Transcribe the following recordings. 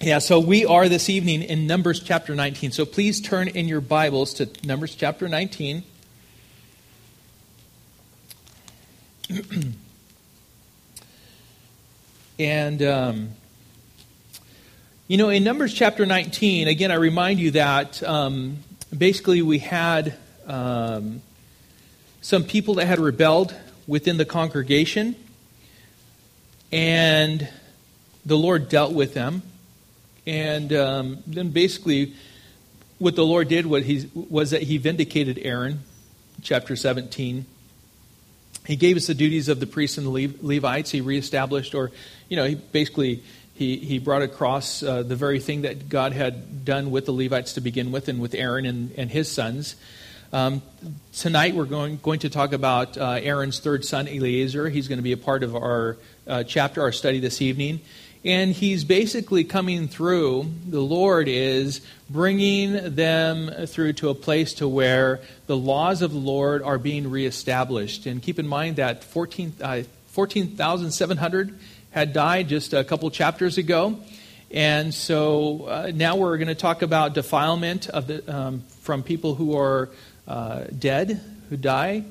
Yeah, so we are this evening in Numbers chapter 19. So please turn in your Bibles to Numbers chapter 19. and, um, you know, in Numbers chapter 19, again, I remind you that um, basically we had um, some people that had rebelled within the congregation, and the Lord dealt with them. And um, then basically, what the Lord did what he, was that He vindicated Aaron, chapter 17. He gave us the duties of the priests and the Levites. He reestablished, or, you know, he basically he, he brought across uh, the very thing that God had done with the Levites to begin with and with Aaron and, and his sons. Um, tonight we're going, going to talk about uh, Aaron's third son, Eleazar. He's going to be a part of our uh, chapter, our study this evening. And he's basically coming through, the Lord is bringing them through to a place to where the laws of the Lord are being reestablished. And keep in mind that 14,700 14, uh, had died just a couple chapters ago. And so uh, now we're going to talk about defilement of the, um, from people who are uh, dead, who die,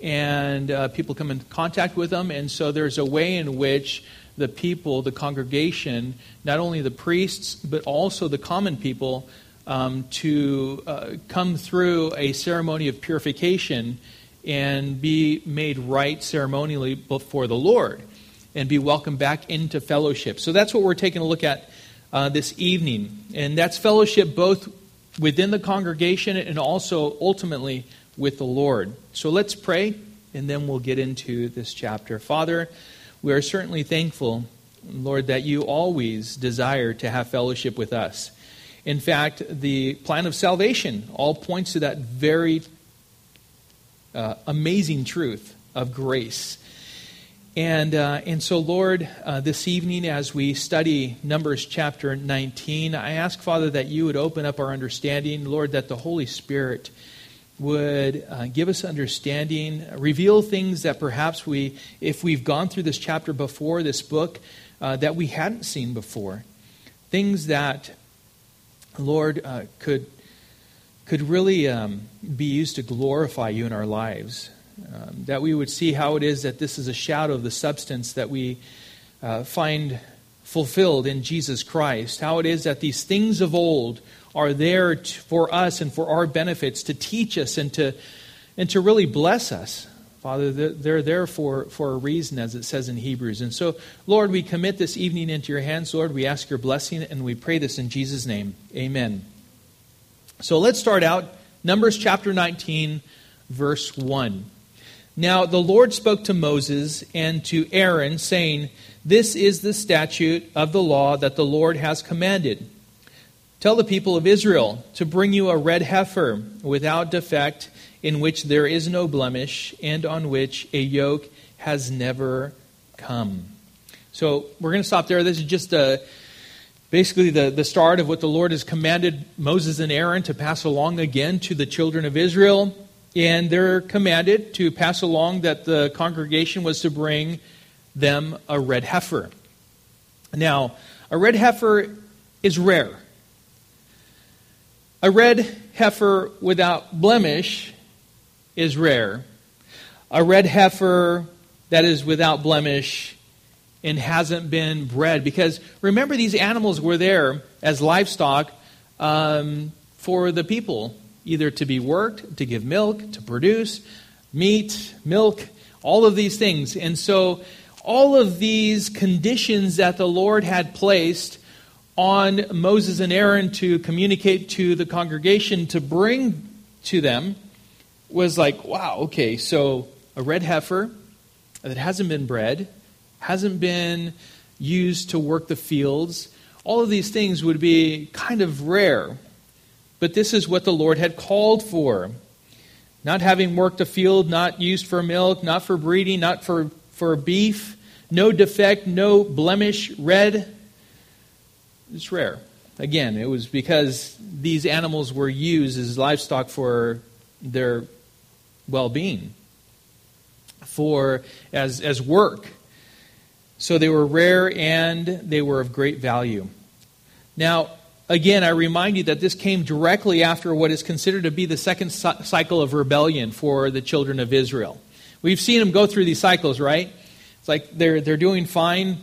and uh, people come in contact with them. And so there's a way in which the people, the congregation, not only the priests, but also the common people, um, to uh, come through a ceremony of purification and be made right ceremonially before the Lord and be welcomed back into fellowship. So that's what we're taking a look at uh, this evening. And that's fellowship both within the congregation and also ultimately with the Lord. So let's pray, and then we'll get into this chapter. Father, we are certainly thankful, Lord, that you always desire to have fellowship with us. In fact, the plan of salvation all points to that very uh, amazing truth of grace. And, uh, and so, Lord, uh, this evening as we study Numbers chapter 19, I ask, Father, that you would open up our understanding, Lord, that the Holy Spirit would uh, give us understanding, reveal things that perhaps we, if we've gone through this chapter before, this book, uh, that we hadn't seen before. Things that, Lord, uh, could, could really um, be used to glorify you in our lives. Um, that we would see how it is that this is a shadow of the substance that we uh, find fulfilled in Jesus Christ. How it is that these things of old are there for us and for our benefits to teach us and to, and to really bless us. Father, they're there for, for a reason, as it says in Hebrews. And so, Lord, we commit this evening into your hands. Lord, we ask your blessing, and we pray this in Jesus' name. Amen. So let's start out. Numbers chapter 19, verse 1. Now the Lord spoke to Moses and to Aaron, saying, This is the statute of the law that the Lord has commanded Tell the people of Israel to bring you a red heifer without defect, in which there is no blemish, and on which a yoke has never come. So we're going to stop there. This is just a, uh, basically the, the start of what the Lord has commanded Moses and Aaron to pass along again to the children of Israel. And they're commanded to pass along that the congregation was to bring them a red heifer. Now, a red heifer is rare. A red heifer without blemish is rare. A red heifer that is without blemish and hasn't been bred. Because remember, these animals were there as livestock um, for the people, either to be worked, to give milk, to produce meat, milk, all of these things. And so, all of these conditions that the Lord had placed on Moses and Aaron to communicate to the congregation to bring to them was like, wow, okay, so a red heifer that hasn't been bred, hasn't been used to work the fields, all of these things would be kind of rare. But this is what the Lord had called for. Not having worked a field, not used for milk, not for breeding, not for, for beef, no defect, no blemish, red it's rare. Again, it was because these animals were used as livestock for their well being, for as, as work. So they were rare and they were of great value. Now, again, I remind you that this came directly after what is considered to be the second cycle of rebellion for the children of Israel. We've seen them go through these cycles, right? It's like they're, they're doing fine,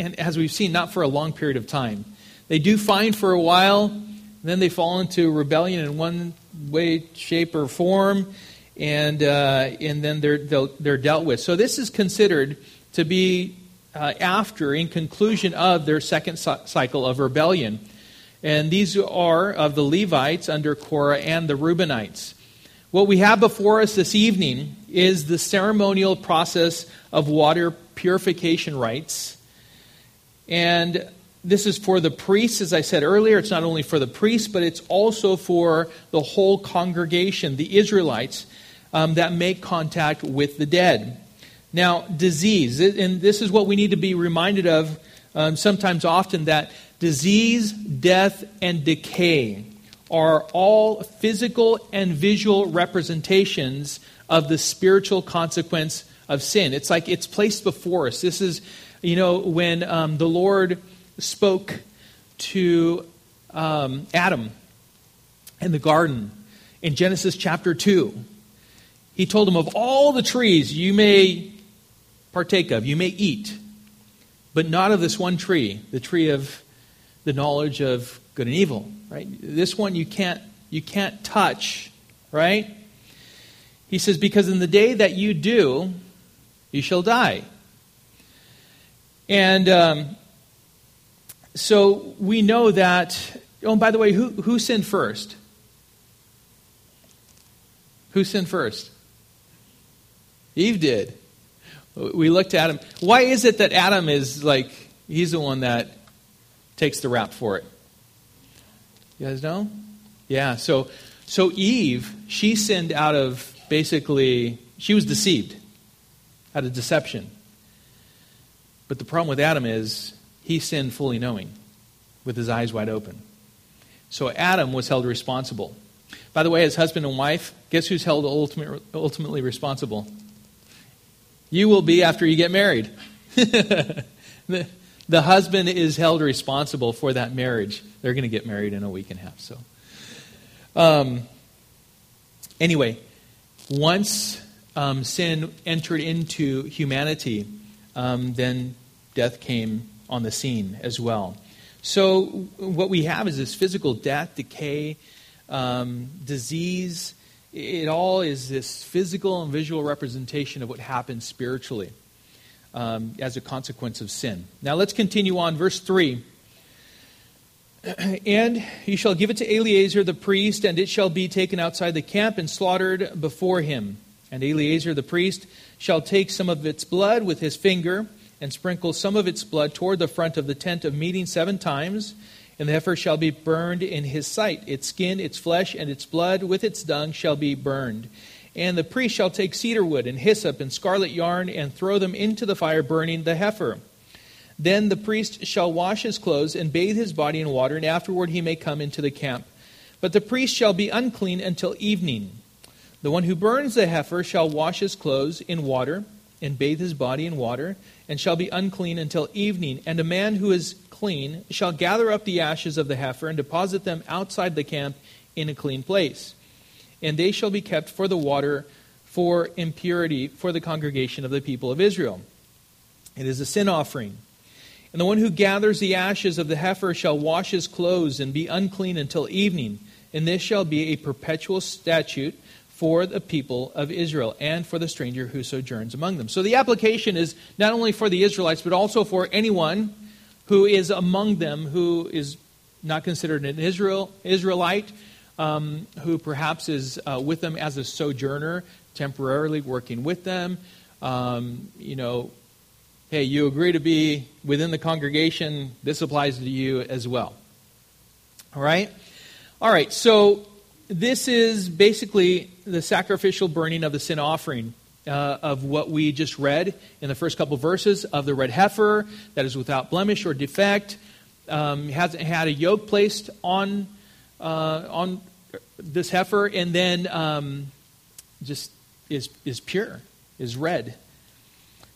and as we've seen, not for a long period of time. They do fine for a while, then they fall into rebellion in one way, shape, or form, and, uh, and then they're, they're dealt with. So this is considered to be uh, after, in conclusion of their second cycle of rebellion. And these are of the Levites under Korah and the Reubenites. What we have before us this evening is the ceremonial process of water purification rites. And this is for the priests, as I said earlier. It's not only for the priests, but it's also for the whole congregation, the Israelites, um, that make contact with the dead. Now, disease, and this is what we need to be reminded of um, sometimes often that disease, death, and decay are all physical and visual representations of the spiritual consequence of sin. It's like it's placed before us. This is, you know, when um, the Lord spoke to um, Adam in the garden in Genesis chapter 2. He told him, Of all the trees you may partake of, you may eat, but not of this one tree, the tree of the knowledge of good and evil. Right? This one you can't you can't touch, right? He says, Because in the day that you do, you shall die. And um, so we know that. Oh, and by the way, who, who sinned first? Who sinned first? Eve did. We looked at him. Why is it that Adam is like, he's the one that takes the rap for it? You guys know? Yeah, so, so Eve, she sinned out of basically, she was deceived, out of deception. But the problem with Adam is he sinned fully knowing, with his eyes wide open. So Adam was held responsible. By the way, as husband and wife, guess who's held ultimate, ultimately responsible? You will be after you get married. the, the husband is held responsible for that marriage. They're going to get married in a week and a half. So, um, anyway, once um, sin entered into humanity, um, then death came on the scene as well. So, what we have is this physical death, decay, um, disease, it all is this physical and visual representation of what happens spiritually um, as a consequence of sin. Now let's continue on. Verse 3. And you shall give it to Eleazar the priest, and it shall be taken outside the camp and slaughtered before him. And Eleazar the priest shall take some of its blood with his finger and sprinkle some of its blood toward the front of the tent of meeting seven times and the heifer shall be burned in his sight. Its skin, its flesh, and its blood with its dung shall be burned. And the priest shall take cedar wood and hyssop and scarlet yarn and throw them into the fire, burning the heifer. Then the priest shall wash his clothes and bathe his body in water, and afterward he may come into the camp. But the priest shall be unclean until evening. The one who burns the heifer shall wash his clothes in water and bathe his body in water, and shall be unclean until evening. And a man who is clean shall gather up the ashes of the heifer and deposit them outside the camp in a clean place. And they shall be kept for the water for impurity for the congregation of the people of Israel. It is a sin offering. And the one who gathers the ashes of the heifer shall wash his clothes and be unclean until evening. And this shall be a perpetual statute for the people of Israel and for the stranger who sojourns among them. So the application is not only for the Israelites, but also for anyone who is among them who is not considered an Israel, Israelite, um, who perhaps is uh, with them as a sojourner, temporarily working with them. Um, you know, hey, you agree to be within the congregation, this applies to you as well. All right? All right, so this is basically the sacrificial burning of the sin offering uh, of what we just read in the first couple verses of the red heifer that is without blemish or defect, um, hasn't had a yoke placed on uh, on this heifer, and then um, just is is pure, is red.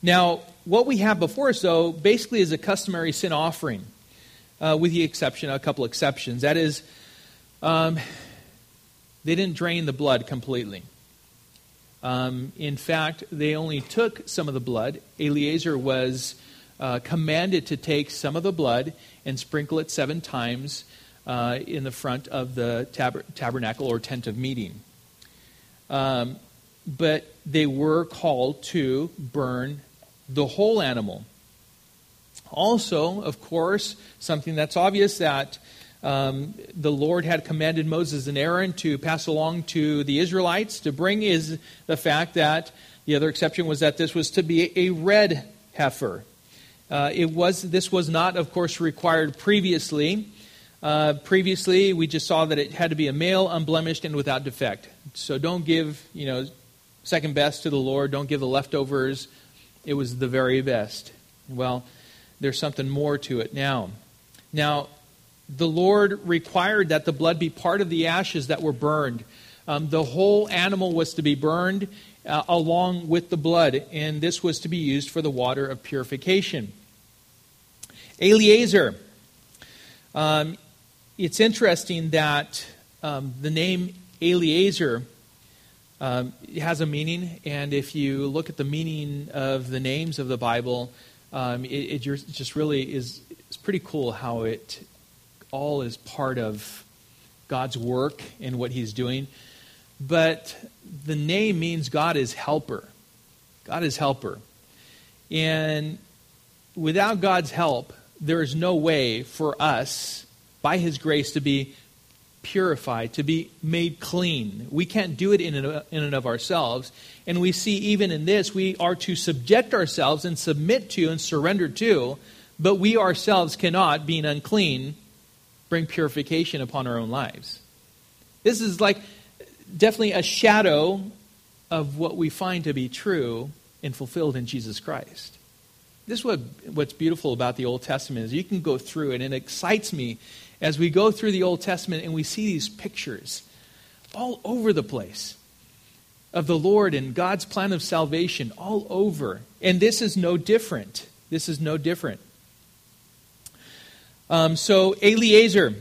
Now, what we have before us, though, basically is a customary sin offering. uh, with the exception, a couple exceptions. That is, um, they didn't drain the blood completely. Um, in fact, they only took some of the blood. Eleazar was uh, commanded to take some of the blood and sprinkle it seven times uh, in the front of the tab- tabernacle or tent of meeting. Um, but they were called to burn the whole animal. Also, of course, something that's obvious that um, the Lord had commanded Moses and Aaron to pass along to the Israelites to bring is the fact that the other exception was that this was to be a red heifer. Uh, it was this was not, of course, required previously. Uh, previously, we just saw that it had to be a male, unblemished, and without defect. So don't give, you know, second best to the Lord. Don't give the leftovers. It was the very best. Well, there's something more to it now. Now, the Lord required that the blood be part of the ashes that were burned. Um, the whole animal was to be burned uh, along with the blood, and this was to be used for the water of purification. Eleazar. Um, it's interesting that um, the name Eleazar um, has a meaning, and if you look at the meaning of the names of the Bible, um, it, it, just really is it's pretty cool how it all is part of God's work and what He's doing. But the name means God is helper. God is helper. And without God's help, there is no way for us, by His grace, to be purified, to be made clean. We can't do it in and, of ourselves. And we see even in this, we are to subject ourselves and submit to and surrender to, but we ourselves cannot, being unclean, bring purification upon our own lives. This is like definitely a shadow of what we find to be true and fulfilled in Jesus Christ. This is what, what's beautiful about the Old Testament is you can go through it, and it excites me as we go through the Old Testament and we see these pictures all over the place of the Lord and God's plan of salvation all over. And this is no different. This is no different. Um, so, Eleazar,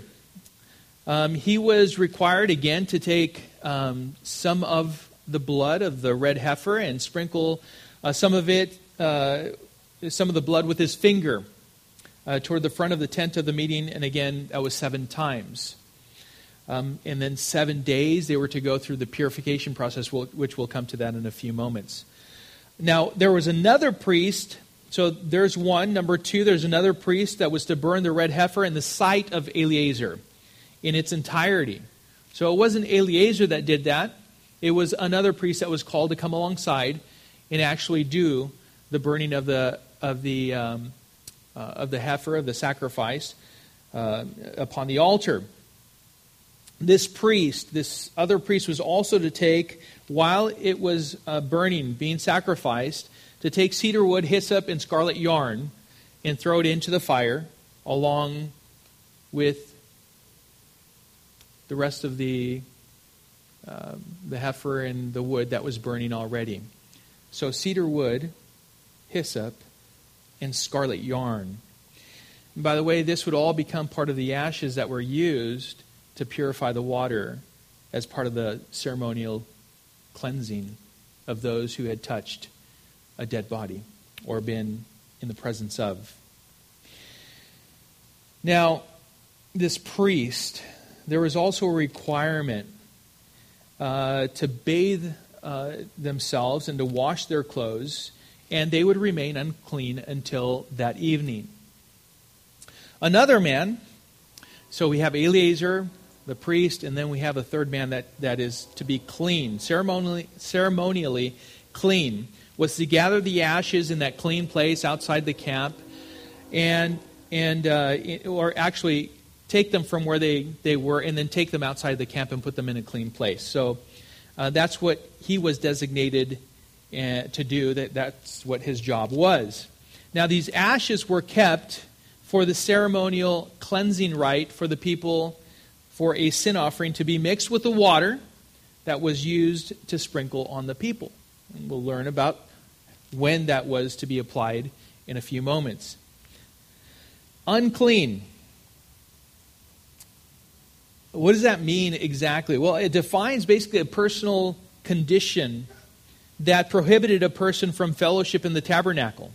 um, he was required again to take um, some of the blood of the red heifer and sprinkle uh, some of it, uh, some of the blood with his finger uh, toward the front of the tent of the meeting, and again, that was seven times. Um, and then seven days they were to go through the purification process, which we'll come to that in a few moments. Now, there was another priest. So there's one. Number two, there's another priest that was to burn the red heifer in the sight of Eleazar in its entirety. So it wasn't Eleazar that did that. It was another priest that was called to come alongside and actually do the burning of the of the um, uh, of the heifer of the sacrifice uh, upon the altar. This priest, this other priest, was also to take, while it was uh, burning, being sacrificed, to take cedar wood, hyssop, and scarlet yarn and throw it into the fire along with the rest of the uh, the heifer and the wood that was burning already. So cedar wood, hyssop, and scarlet yarn. And by the way, this would all become part of the ashes that were used to purify the water as part of the ceremonial cleansing of those who had touched a dead body or been in the presence of. Now, this priest, there was also a requirement uh, to bathe uh, themselves and to wash their clothes and they would remain unclean until that evening. Another man, so we have Eleazar, the priest, and then we have a third man that, that is to be clean, ceremonially, ceremonially clean, was to gather the ashes in that clean place outside the camp, and and uh, or actually take them from where they, they were and then take them outside the camp and put them in a clean place. So uh, that's what he was designated uh, to do. That, that's what his job was. Now, these ashes were kept for the ceremonial cleansing rite for the people for a sin offering to be mixed with the water that was used to sprinkle on the people. And we'll learn about when that was to be applied in a few moments. Unclean. what does that mean exactly? Well, it defines basically a personal condition that prohibited a person from fellowship in the tabernacle.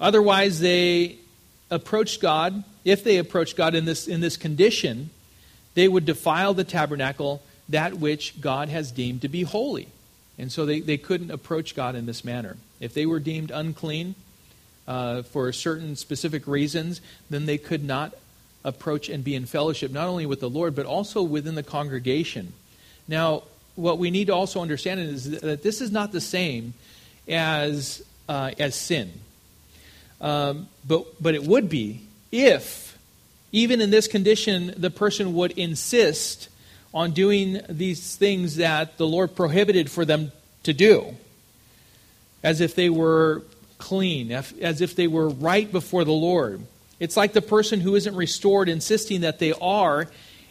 Otherwise, they approached God. If they approached God in this, in this condition, they would defile the tabernacle, that which God has deemed to be holy. And so they, they couldn't approach God in this manner. If they were deemed unclean uh, for certain specific reasons, then they could not approach and be in fellowship, not only with the Lord, but also within the congregation. Now, what we need to also understand is that this is not the same as, uh, as sin. Um, but, but it would be if, even in this condition, the person would insist on doing these things that the Lord prohibited for them to do, as if they were clean, as if they were right before the Lord. It's like the person who isn't restored insisting that they are,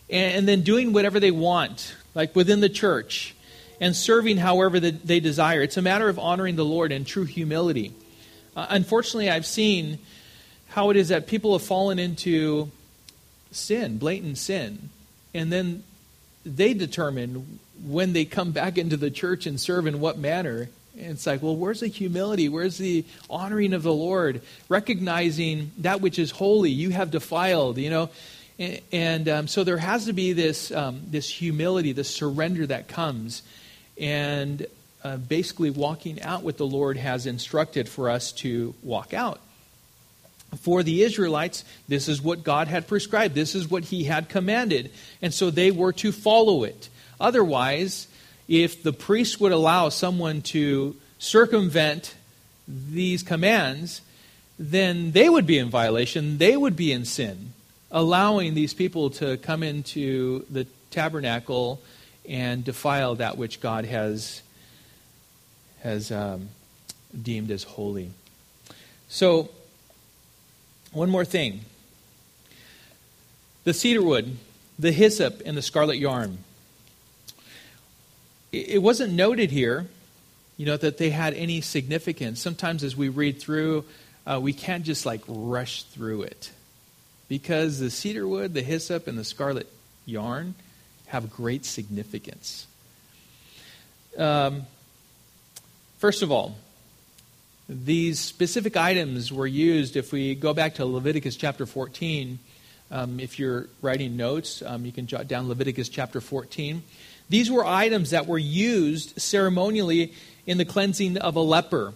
and, then doing whatever they want, like within the church, and serving however they desire. It's a matter of honoring the Lord in true humility. Uh, unfortunately, I've seen how it is that people have fallen into sin, blatant sin, and then they determine when they come back into the church and serve in what manner. And it's like, well, where's the humility? Where's the honoring of the Lord? Recognizing that which is holy, you have defiled, you know. And, and um, so there has to be this, um, this humility, this surrender that comes. And uh, basically walking out what the Lord has instructed for us to walk out. For the Israelites, this is what God had prescribed, this is what He had commanded, and so they were to follow it. Otherwise, if the priest would allow someone to circumvent these commands, then they would be in violation, they would be in sin, allowing these people to come into the tabernacle and defile that which God has has um, deemed as holy. So, one more thing the cedar wood, the hyssop, and the scarlet yarn. It wasn't noted here, you know, that they had any significance. Sometimes as we read through, uh, we can't just like rush through it. Because the cedar wood, the hyssop, and the scarlet yarn have great significance. Um, First of all, these specific items were used, if we go back to Leviticus chapter 14, um, if you're writing notes, um, you can jot down Leviticus chapter 14. These were items that were used ceremonially in the cleansing of a leper.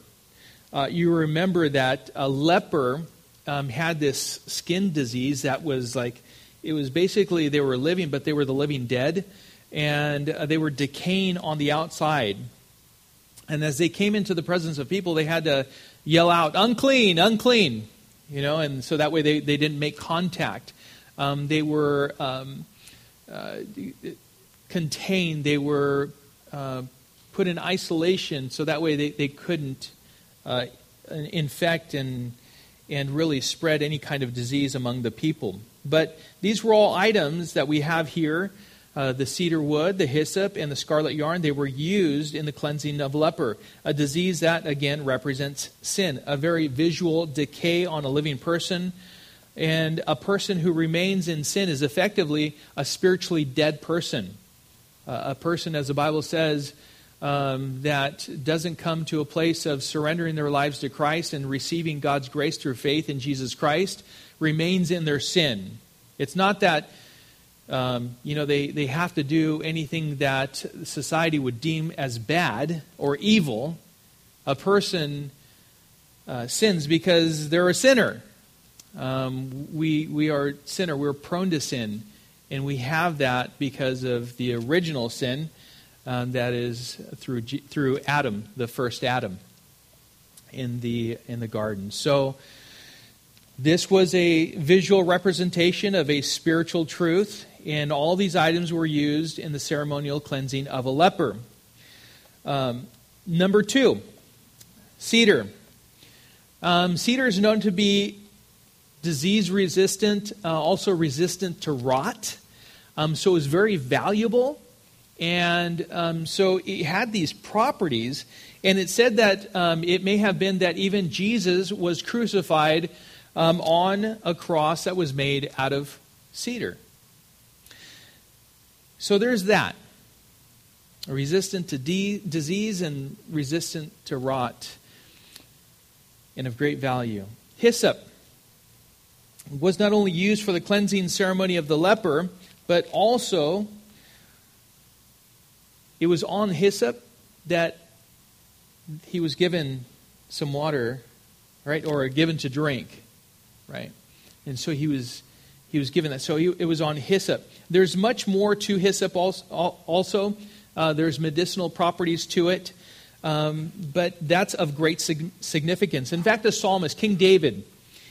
Uh, you remember that a leper um, had this skin disease that was like, it was basically they were living, but they were the living dead, and uh, they were decaying on the outside. And as they came into the presence of people, they had to yell out, unclean, unclean. You know, and so that way they, they didn't make contact. Um, they were um, uh, contained, they were uh, put in isolation, so that way they, they couldn't uh, infect and, and really spread any kind of disease among the people. But these were all items that we have here uh, the cedar wood, the hyssop, and the scarlet yarn, they were used in the cleansing of leper, a disease that, again, represents sin, a very visual decay on a living person. And a person who remains in sin is effectively a spiritually dead person. Uh, a person, as the Bible says, um, that doesn't come to a place of surrendering their lives to Christ and receiving God's grace through faith in Jesus Christ remains in their sin. It's not that um, you know, they, they have to do anything that society would deem as bad or evil. A person uh, sins because they're a sinner. Um, we, we are sinner. We're prone to sin. And we have that because of the original sin um, that is through, through Adam, the first Adam in the, in the garden. So, this was a visual representation of a spiritual truth and all these items were used in the ceremonial cleansing of a leper. Um, number two, cedar. Um, cedar is known to be disease resistant, uh, also resistant to rot. Um, so it was very valuable. And um, so it had these properties. And it said that um, it may have been that even Jesus was crucified um, on a cross that was made out of cedar. So there's that. Resistant to de- disease and resistant to rot, and of great value. Hyssop was not only used for the cleansing ceremony of the leper, but also it was on hyssop that he was given some water, right, or given to drink, right? And so he was he was given that. So he, it was on hyssop. There's much more to hyssop also. Uh, there's medicinal properties to it, um, but that's of great sig- significance. In fact, the psalmist, King David,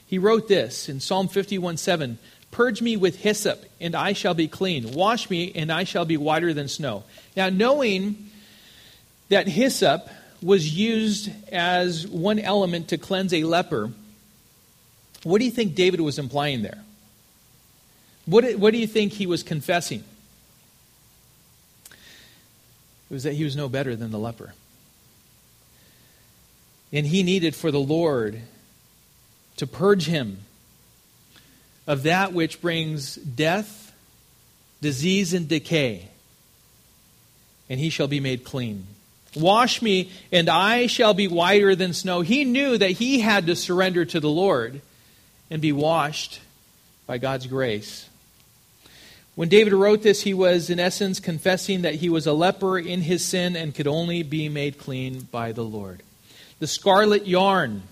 he wrote this in Psalm 51 7 Purge me with hyssop, and I shall be clean. Wash me, and I shall be whiter than snow. Now, knowing that hyssop was used as one element to cleanse a leper, what do you think David was implying there? What, what do you think he was confessing? It was that he was no better than the leper. And he needed for the Lord to purge him of that which brings death, disease, and decay, and he shall be made clean. Wash me, and I shall be whiter than snow. He knew that he had to surrender to the Lord and be washed by God's grace. When David wrote this, he was, in essence, confessing that he was a leper in his sin and could only be made clean by the Lord. The scarlet yarn.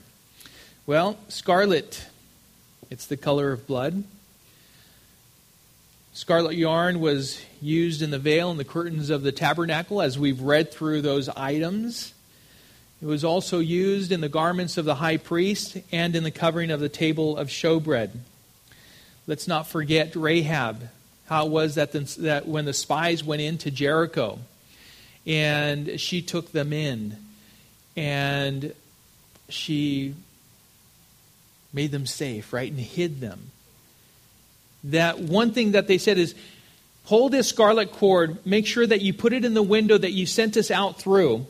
Well, scarlet it's the color of blood. Scarlet yarn was used in the veil and the curtains of the tabernacle as we've read through those items. It was also used in the garments of the high priest and in the covering of the table of showbread. Let's not forget Rahab, how it was that, the, that when the spies went into Jericho and she took them in and she made them safe, right, and hid them. That one thing that they said is hold this scarlet cord, make sure that you put it in the window that you sent us out through,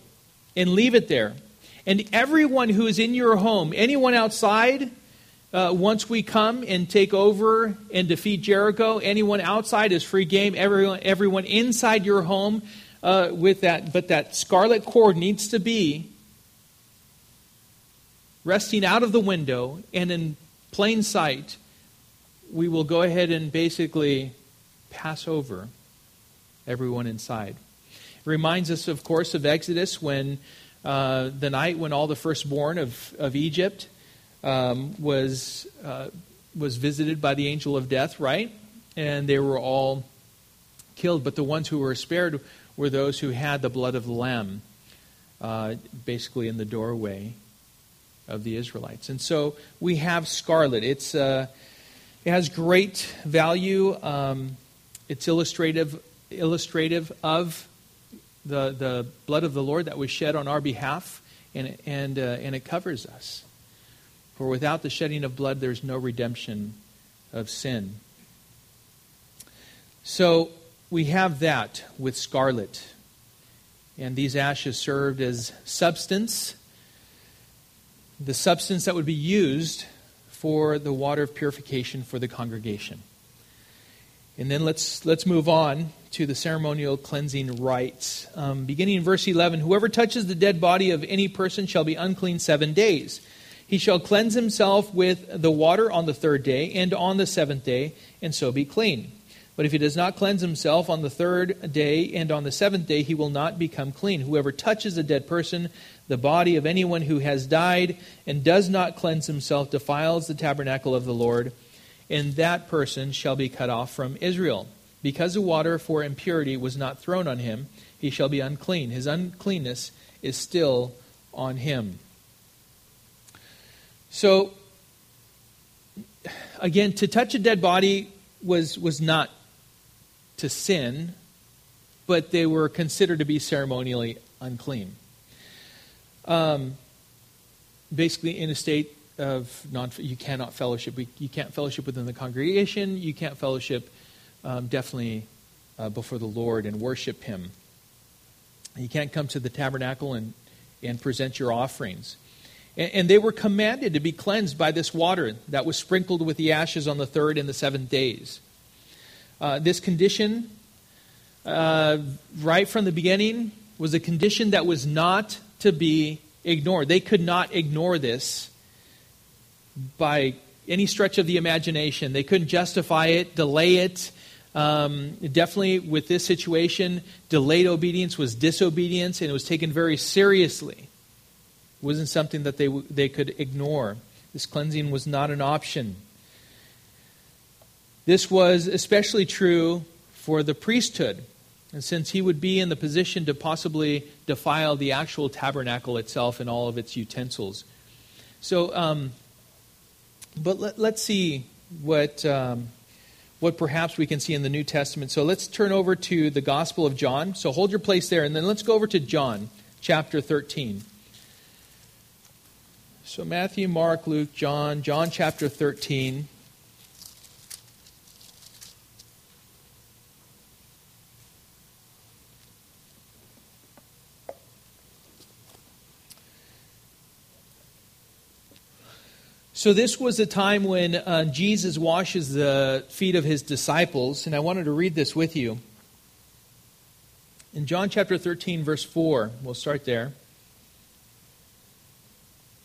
and leave it there. And everyone who is in your home, anyone outside, uh, once we come and take over and defeat Jericho, anyone outside is free game. Everyone, everyone inside your home uh, with that, but that scarlet cord needs to be resting out of the window and in plain sight, we will go ahead and basically pass over everyone inside. It reminds us, of course, of Exodus when uh, the night when all the firstborn of, of Egypt um, was, uh, was visited by the angel of death, right? And they were all killed, but the ones who were spared were those who had the blood of the Lamb, uh, basically in the doorway of the Israelites. And so we have scarlet. It's, uh, it has great value. Um, it's illustrative, illustrative of the, the blood of the Lord that was shed on our behalf, and, and, uh, and it covers us. For without the shedding of blood, there's no redemption of sin. So we have that with scarlet. And these ashes served as substance the substance that would be used for the water of purification for the congregation. And then let's, let's move on to the ceremonial cleansing rites. Um, beginning in verse 11 Whoever touches the dead body of any person shall be unclean seven days. He shall cleanse himself with the water on the third day and on the seventh day, and so be clean. But if he does not cleanse himself on the third day and on the seventh day, he will not become clean. Whoever touches a dead person, the body of anyone who has died, and does not cleanse himself, defiles the tabernacle of the Lord, and that person shall be cut off from Israel. Because the water for impurity was not thrown on him, he shall be unclean. His uncleanness is still on him. So, again, to touch a dead body was, was not to sin, but they were considered to be ceremonially unclean. Um, basically, in a state of non, you cannot fellowship. You can't fellowship within the congregation. You can't fellowship um, definitely uh, before the Lord and worship Him. You can't come to the tabernacle and, and present your offerings. And, they were commanded to be cleansed by this water that was sprinkled with the ashes on the third and the seventh days. Uh, this condition uh, right from the beginning, was a condition that was not to be ignored. They could not ignore this by any stretch of the imagination. They couldn't justify it, delay it. Um, definitely, with this situation, delayed obedience was disobedience, and it was taken very seriously. Wasn't something that they, they could ignore. This cleansing was not an option. This was especially true for the priesthood. And since he would be in the position to possibly defile the actual tabernacle itself and all of its utensils. So, um, but let, us see what, um, what perhaps we can see in the New Testament. So let's turn over to the Gospel of John. So hold your place there, and then let's go over to John chapter 13. So Matthew, Mark, Luke, John, John chapter 13. So, this was a time when uh, Jesus washes the feet of his disciples, and I wanted to read this with you. In John chapter 13, verse 4, we'll start there.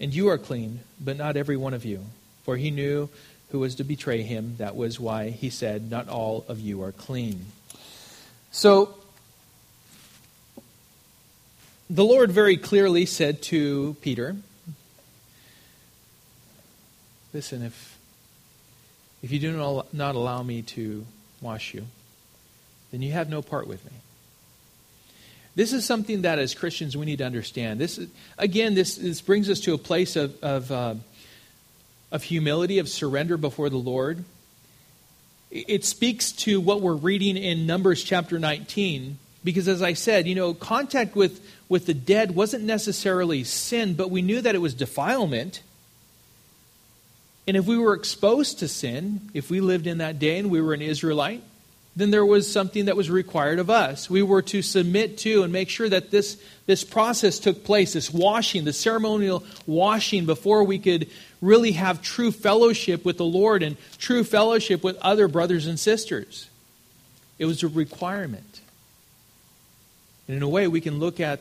And you are clean, but not every one of you. For he knew who was to betray him. That was why he said, Not all of you are clean. So, the Lord very clearly said to Peter, Listen, if, if you do not allow me to wash you, then you have no part with me. This is something that as Christians we need to understand. This is, again, this, this brings us to a place of, of, uh, of humility, of surrender before the Lord. It speaks to what we're reading in Numbers chapter 19, because as I said, you know, contact with, with the dead wasn't necessarily sin, but we knew that it was defilement. And if we were exposed to sin, if we lived in that day and we were an Israelite, then there was something that was required of us. We were to submit to and make sure that this, this process took place, this washing, the ceremonial washing, before we could really have true fellowship with the Lord and true fellowship with other brothers and sisters. It was a requirement. And in a way, we can look at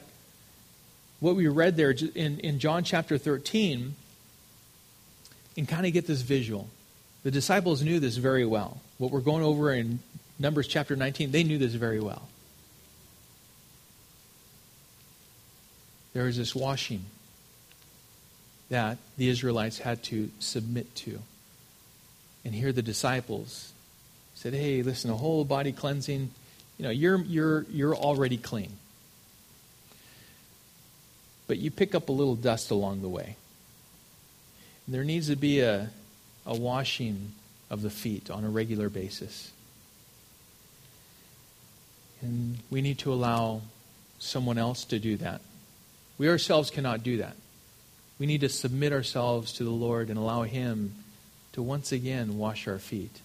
what we read there in, in John chapter 13 and kind of get this visual. The disciples knew this very well. What we're going over in Numbers chapter 19, they knew this very well. There was this washing that the Israelites had to submit to. And here the disciples said, Hey, listen, a whole body cleansing, you know, you're, you're, you're already clean. But you pick up a little dust along the way. There needs to be a, a washing of the feet on a regular basis. And we need to allow someone else to do that. We ourselves cannot do that. We need to submit ourselves to the Lord and allow Him to once again wash our feet.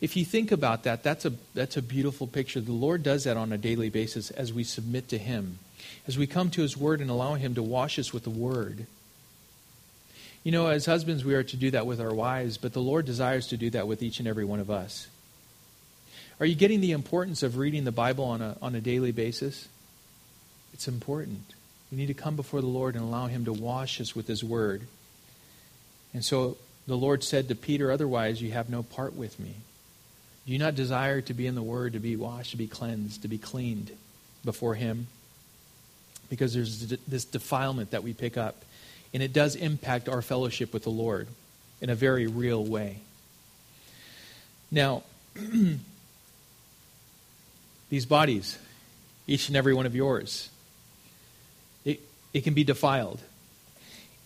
If you think about that, that's a, that's a beautiful picture. The Lord does that on a daily basis as we submit to Him, as we come to His Word and allow Him to wash us with the Word. You know, as husbands, we are to do that with our wives, but the Lord desires to do that with each and every one of us. Are you getting the importance of reading the Bible on a, on a daily basis? It's important. We need to come before the Lord and allow Him to wash us with His Word. And so the Lord said to Peter, Otherwise, you have no part with me. Do you not desire to be in the Word, to be washed, to be cleansed, to be cleaned before Him? because there's this defilement that we pick up. And it does impact our fellowship with the Lord in a very real way. Now, these bodies, each and every one of yours, it, it can be defiled.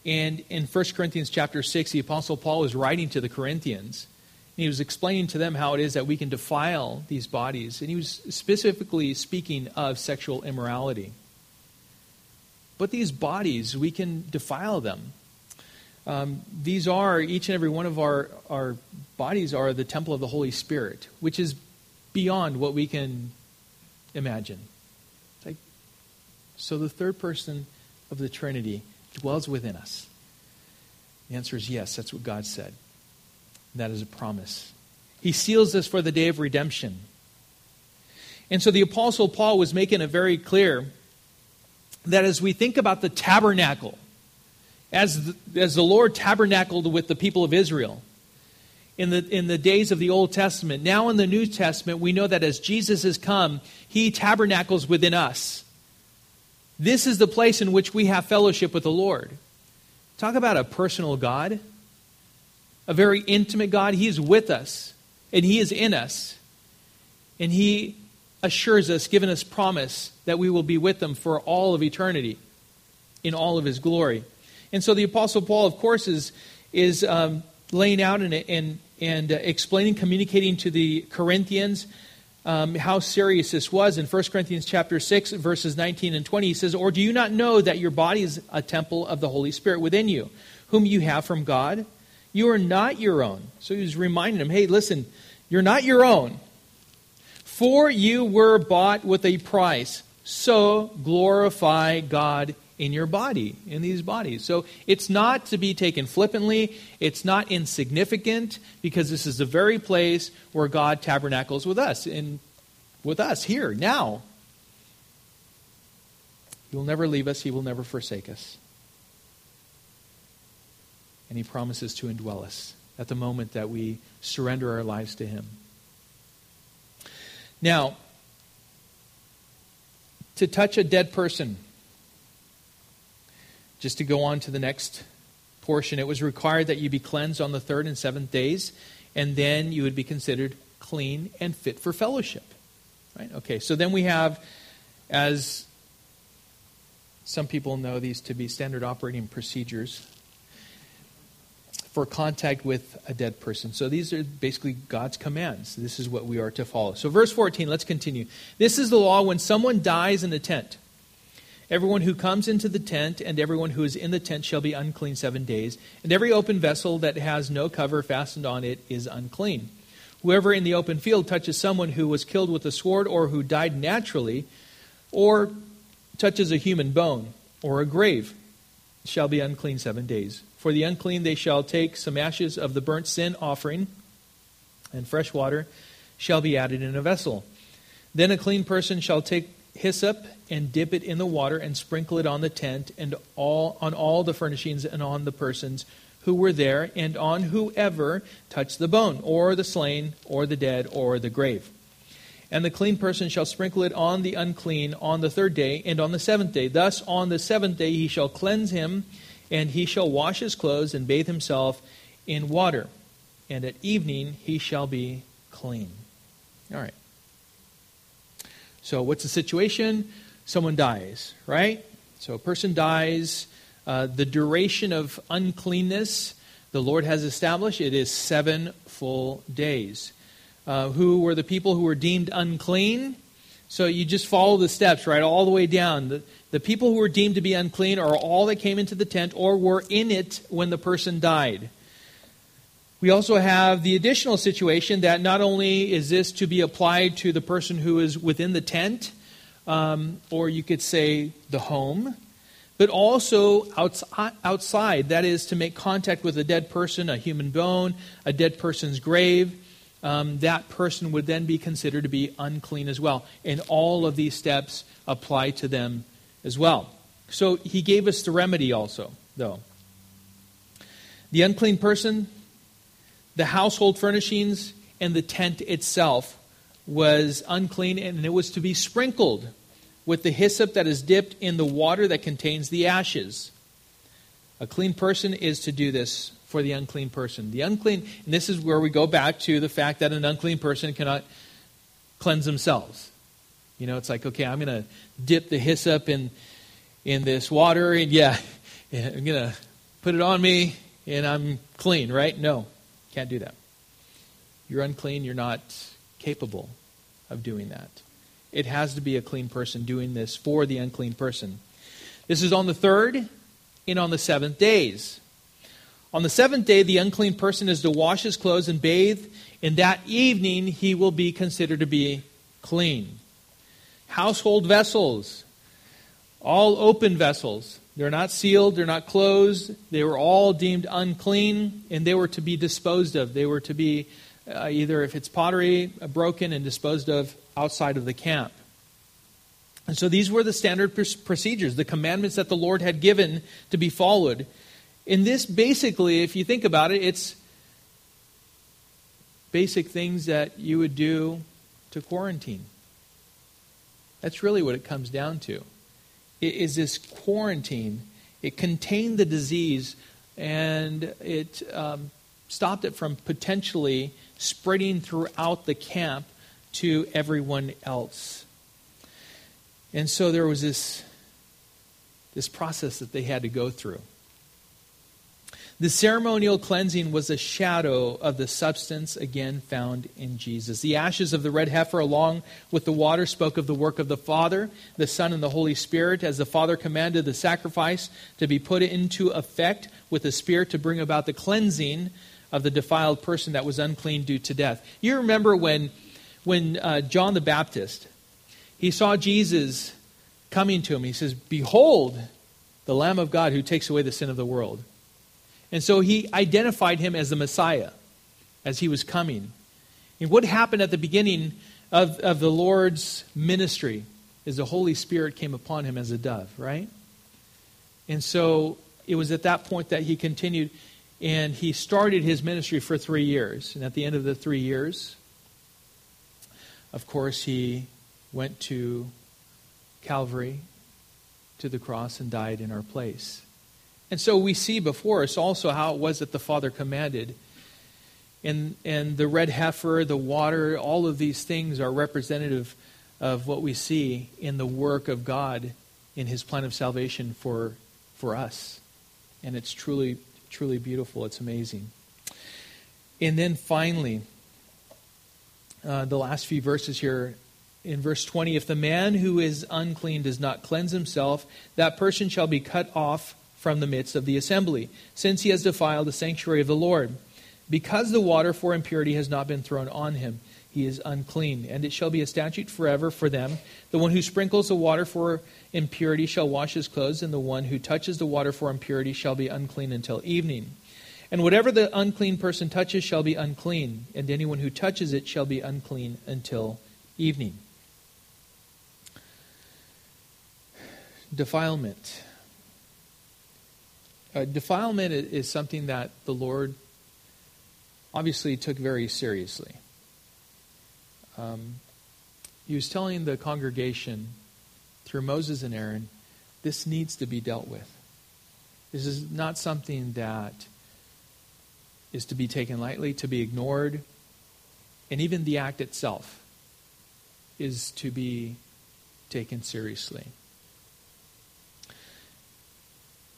And in 1 Corinthians chapter 6, the Apostle Paul was writing to the Corinthians. And he was explaining to them how it is that we can defile these bodies. And he was specifically speaking of sexual immorality. But these bodies, we can defile them. Um, these are, each and every one of our, our bodies are the temple of the Holy Spirit, which is beyond what we can imagine. Like, so the third person of the Trinity dwells within us. The answer is yes, that's what God said. And that is a promise. He seals us for the day of redemption. And so the Apostle Paul was making it very clear that as we think about the tabernacle, as the, as the Lord tabernacled with the people of Israel in the, in the days of the Old Testament, now in the New Testament, we know that as Jesus has come, he tabernacles within us. This is the place in which we have fellowship with the Lord. Talk about a personal God, a very intimate God. He is with us, and He is in us. And He assures us, given us promise, that we will be with Him for all of eternity in all of His glory. And so the Apostle Paul, of course, is, is um, laying out and, and, and uh, explaining, communicating to the Corinthians um, how serious this was. In 1 Corinthians chapter 6, verses 19 and 20, he says, Or do you not know that your body is a temple of the Holy Spirit within you, whom you have from God? You are not your own. So he was reminding them, hey, listen, you're not your own. For you were bought with a price. So glorify God in your body, in these bodies. So it's not to be taken flippantly. It's not insignificant because this is the very place where God tabernacles with us, in, with us here, now. He will never leave us, He will never forsake us. And He promises to indwell us at the moment that we surrender our lives to Him. Now, to touch a dead person, just to go on to the next portion, it was required that you be cleansed on the third and seventh days, and then you would be considered clean and fit for fellowship. Right? Okay, so then we have, as some people know these to be standard operating procedures for contact with a dead person. So these are basically God's commands. This is what we are to follow. So, verse 14, let's continue. This is the law when someone dies in a tent. Everyone who comes into the tent and everyone who is in the tent shall be unclean seven days, and every open vessel that has no cover fastened on it is unclean. Whoever in the open field touches someone who was killed with a sword or who died naturally, or touches a human bone or a grave, shall be unclean seven days. For the unclean they shall take some ashes of the burnt sin offering, and fresh water shall be added in a vessel. Then a clean person shall take hyssop and dip it in the water and sprinkle it on the tent and all on all the furnishings and on the persons who were there and on whoever touched the bone or the slain or the dead or the grave. And the clean person shall sprinkle it on the unclean on the third day and on the seventh day. Thus on the seventh day he shall cleanse him, and he shall wash his clothes and bathe himself in water. And at evening he shall be clean. All right. So, what's the situation? Someone dies, right? So, a person dies. Uh, the duration of uncleanness the Lord has established it is seven full days. Uh, who were the people who were deemed unclean? So you just follow the steps, right, all the way down. The, the people who were deemed to be unclean are all that came into the tent or were in it when the person died. We also have the additional situation that not only is this to be applied to the person who is within the tent, um, or you could say the home, but also outside. That is to make contact with a dead person, a human bone, a dead person's grave. Um, that person would then be considered to be unclean as well. And all of these steps apply to them as well. So he gave us the remedy also, though. The unclean person the household furnishings and the tent itself was unclean and it was to be sprinkled with the hyssop that is dipped in the water that contains the ashes. A clean person is to do this for the unclean person. The unclean, and this is where we go back to the fact that an unclean person cannot cleanse themselves. You know, it's like, okay, I'm going to dip the hyssop in in this water, and yeah, I'm going to put it on me, and I'm clean, right? No, can't do that. You're unclean. You're not capable of doing that. It has to be a clean person doing this for the unclean person. This is on the third and on the seventh days. On the seventh day, the unclean person is to wash his clothes and bathe, and that evening he will be considered to be clean. Household vessels, all open vessels. They're not sealed, they're not closed. They were all deemed unclean, and they were to be disposed of. They were to be uh, either, if it's pottery, uh, broken and disposed of outside of the camp. And so these were the standard procedures, the commandments that the Lord had given to be followed. In this, basically, if you think about it, it's basic things that you would do to quarantine. That's really what it comes down to. It is this quarantine. It contained the disease and it um, stopped it from potentially spreading throughout the camp to everyone else. And so there was this, this process that they had to go through. The ceremonial cleansing was a shadow of the substance again found in Jesus. The ashes of the red heifer, along with the water, spoke of the work of the Father, the Son, and the Holy Spirit, as the Father commanded the sacrifice to be put into effect with the Spirit to bring about the cleansing of the defiled person that was unclean due to death. You remember when, when uh, John the Baptist, he saw Jesus coming to him. He says, Behold, the Lamb of God who takes away the sin of the world. And so he identified him as the Messiah as he was coming. And what happened at the beginning of, of the Lord's ministry is the Holy Spirit came upon him as a dove, right? And so it was at that point that he continued, and he started his ministry for three years. And at the end of the three years, of course, he went to Calvary, to the cross, and died in our place. And so we see before us also how it was that the Father commanded. And, and the red heifer, the water, all of these things are representative of what we see in the work of God in his plan of salvation for, for us. And it's truly, truly beautiful. It's amazing. And then finally, uh, the last few verses here in verse 20 if the man who is unclean does not cleanse himself, that person shall be cut off from the midst of the assembly, since he has defiled the sanctuary of the Lord. Because the water for impurity has not been thrown on him, he is unclean. And it shall be a statute forever for them. The one who sprinkles the water for impurity shall wash his clothes, and the one who touches the water for impurity shall be unclean until evening. And whatever the unclean person touches shall be unclean, and anyone who touches it shall be unclean until evening. Defilement. Uh, defilement is something that the Lord obviously took very seriously. Um, he was telling the congregation through Moses and Aaron, this needs to be dealt with. This is not something that is to be taken lightly, to be ignored, and even the act itself is to be taken seriously.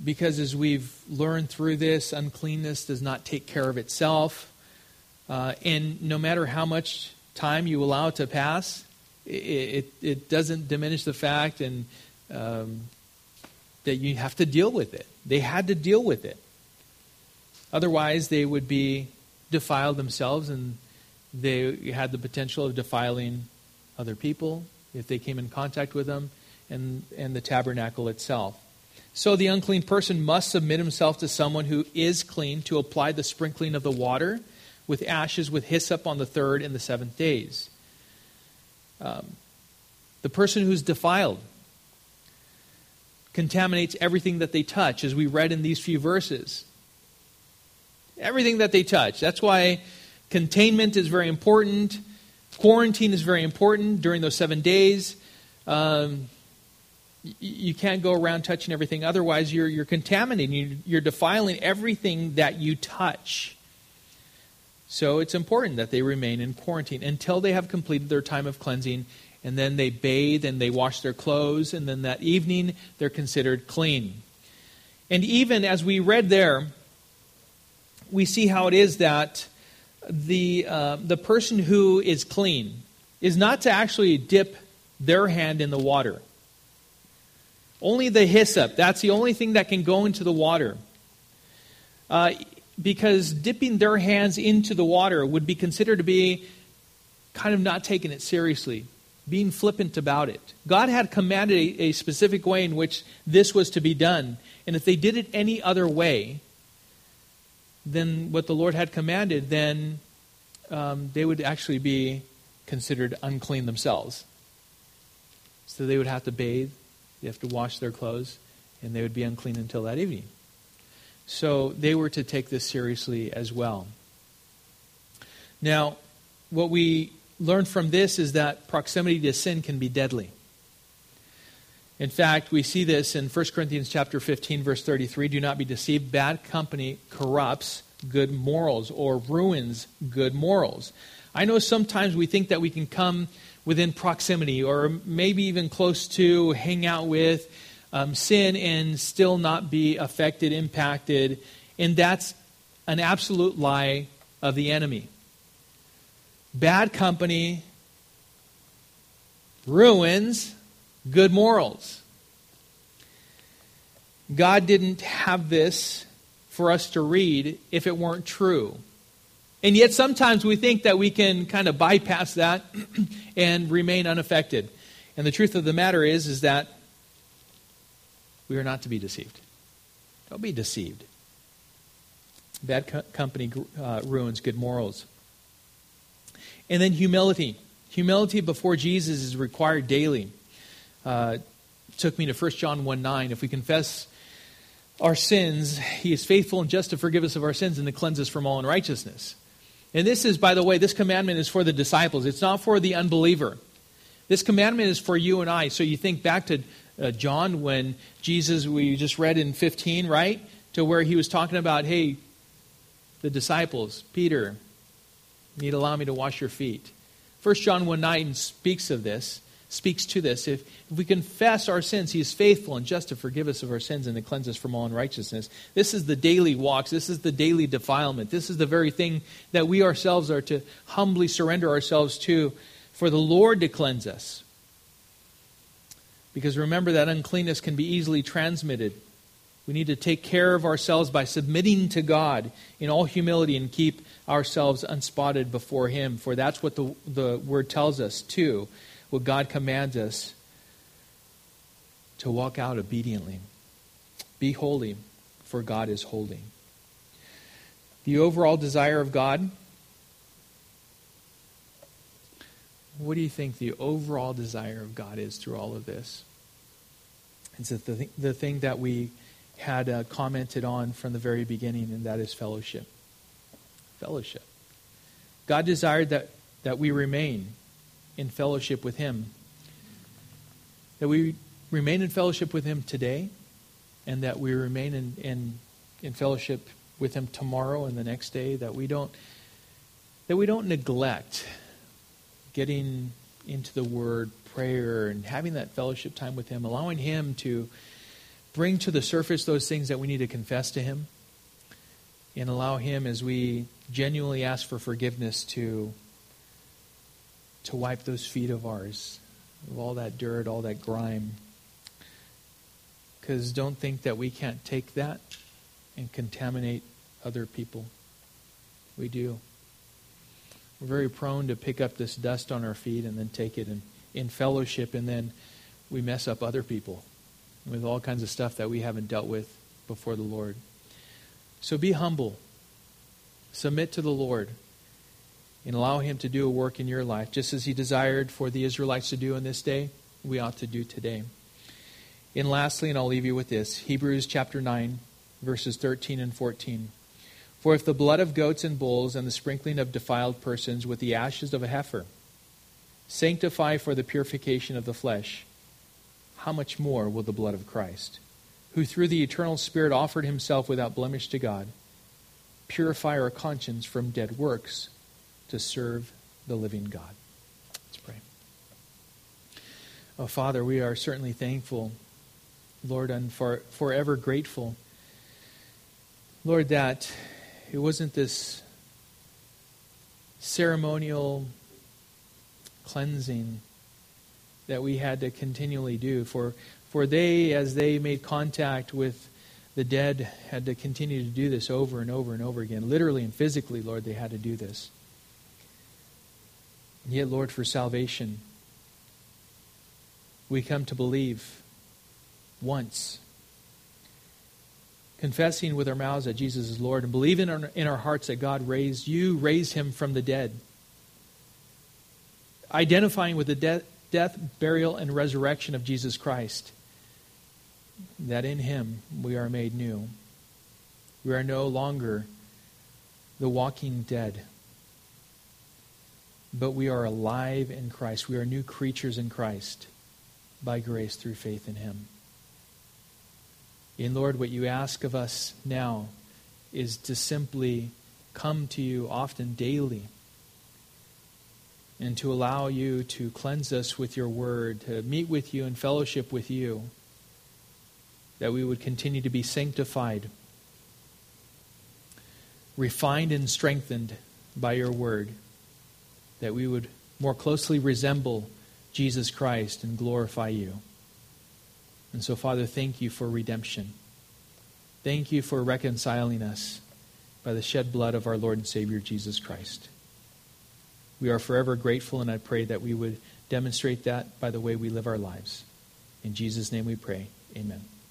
Because as we've learned through this, uncleanness does not take care of itself. Uh, and no matter how much time you allow to pass, it, it, it doesn't diminish the fact and um, that you have to deal with it. They had to deal with it. Otherwise, they would be defiled themselves and they had the potential of defiling other people if they came in contact with them and, and the tabernacle itself. So the unclean person must submit himself to someone who is clean to apply the sprinkling of the water with ashes with hyssop on the third and the seventh days. Um, the person who's defiled contaminates everything that they touch, as we read in these few verses. Everything that they touch. That's why containment is very important. Quarantine is very important during those seven days. Um, you can't go around touching everything. Otherwise, you're, you're contaminating, you're defiling everything that you touch. So it's important that they remain in quarantine until they have completed their time of cleansing, and then they bathe and they wash their clothes, and then that evening they're considered clean. And even as we read there, we see how it is that the, uh, the person who is clean is not to actually dip their hand in the water. Only the hyssop, that's the only thing that can go into the water. Uh, because dipping their hands into the water would be considered to be kind of not taking it seriously, being flippant about it. God had commanded a, a specific way in which this was to be done. And if they did it any other way than what the Lord had commanded, then um, they would actually be considered unclean themselves. So they would have to bathe, they have to wash their clothes, and they would be unclean until that evening. So they were to take this seriously as well. Now, what we learn from this is that proximity to sin can be deadly. In fact, we see this in 1 Corinthians chapter 15 verse 33, do not be deceived, bad company corrupts good morals or ruins good morals. I know sometimes we think that we can come within proximity or maybe even close to, hang out with um, sin and still not be affected, impacted. And that's an absolute lie of the enemy. Bad company ruins good morals. God didn't have this for us to read if it weren't true. And yet sometimes we think that we can kind of bypass that and remain unaffected. And the truth of the matter is is that we are not to be deceived. Don't be deceived. Bad co- company uh, ruins good morals. And then humility. Humility before Jesus is required daily. Uh, took me to 1 John 1 9. If we confess our sins, he is faithful and just to forgive us of our sins and to cleanse us from all unrighteousness. And this is, by the way, this commandment is for the disciples. It's not for the unbeliever. This commandment is for you and I. So you think back to uh, John when Jesus, we just read in 15, right? To where he was talking about, hey, the disciples, Peter, need allow me to wash your feet. 1 John 1 9 speaks of this speaks to this. If, if we confess our sins, He is faithful and just to forgive us of our sins and to cleanse us from all unrighteousness. This is the daily walks. This is the daily defilement. This is the very thing that we ourselves are to humbly surrender ourselves to for the Lord to cleanse us. Because remember that uncleanness can be easily transmitted. We need to take care of ourselves by submitting to God in all humility and keep ourselves unspotted before Him. For that's what the, the Word tells us, too what God commands us to walk out obediently. Be holy, for God is holy. The overall desire of God. What do you think the overall desire of God is through all of this? It's the, th- the thing that we had uh, commented on from the very beginning, and that is fellowship. Fellowship. God desired that, that we remain in fellowship with Him. That we remain in fellowship with Him today, and that we remain in, in, in fellowship with Him tomorrow and the next day. That we don't that we don't neglect getting into the Word, prayer, and having that fellowship time with Him, allowing Him to bring to the surface those things that we need to confess to Him, and allow Him, as we genuinely ask for forgiveness, to to wipe those feet of ours of all that dirt, all that grime. Because don't think that we can't take that and contaminate other people. We do. We're very prone to pick up this dust on our feet and then take it in, in fellowship, and then we mess up other people with all kinds of stuff that we haven't dealt with before the Lord. So be humble. Submit to the Lord and allow Him to do a work in your life, just as He desired for the Israelites to do in this day, we ought to do today. And lastly, and I'll leave you with this Hebrews chapter 9, verses 13 and 14. For if the blood of goats and bulls and the sprinkling of defiled persons with the ashes of a heifer sanctify for the purification of the flesh, how much more will the blood of Christ, who through the eternal Spirit offered himself without blemish to God, purify our conscience from dead works to serve the living God? Let's pray. Oh, Father, we are certainly thankful, Lord, and for, forever grateful, Lord, that it wasn't this ceremonial cleansing that we had to continually do. For, for they, as they made contact with the dead, had to continue to do this over and over and over again. Literally and physically, Lord, they had to do this. And yet, Lord, for salvation, we come to believe once. Confessing with our mouths that Jesus is Lord and believing in our hearts that God raised you, raised him from the dead. Identifying with the death death, burial, and resurrection of Jesus Christ, that in him we are made new. We are no longer the walking dead, but we are alive in Christ. We are new creatures in Christ by grace through faith in him. In Lord, what you ask of us now is to simply come to you often daily and to allow you to cleanse us with your word, to meet with you and fellowship with you, that we would continue to be sanctified, refined and strengthened by your word, that we would more closely resemble Jesus Christ and glorify you. And so, Father, thank you for redemption. Thank you for reconciling us by the shed blood of our Lord and Savior Jesus Christ. We are forever grateful, and I pray that we would demonstrate that by the way we live our lives. In Jesus' name we pray. Amen.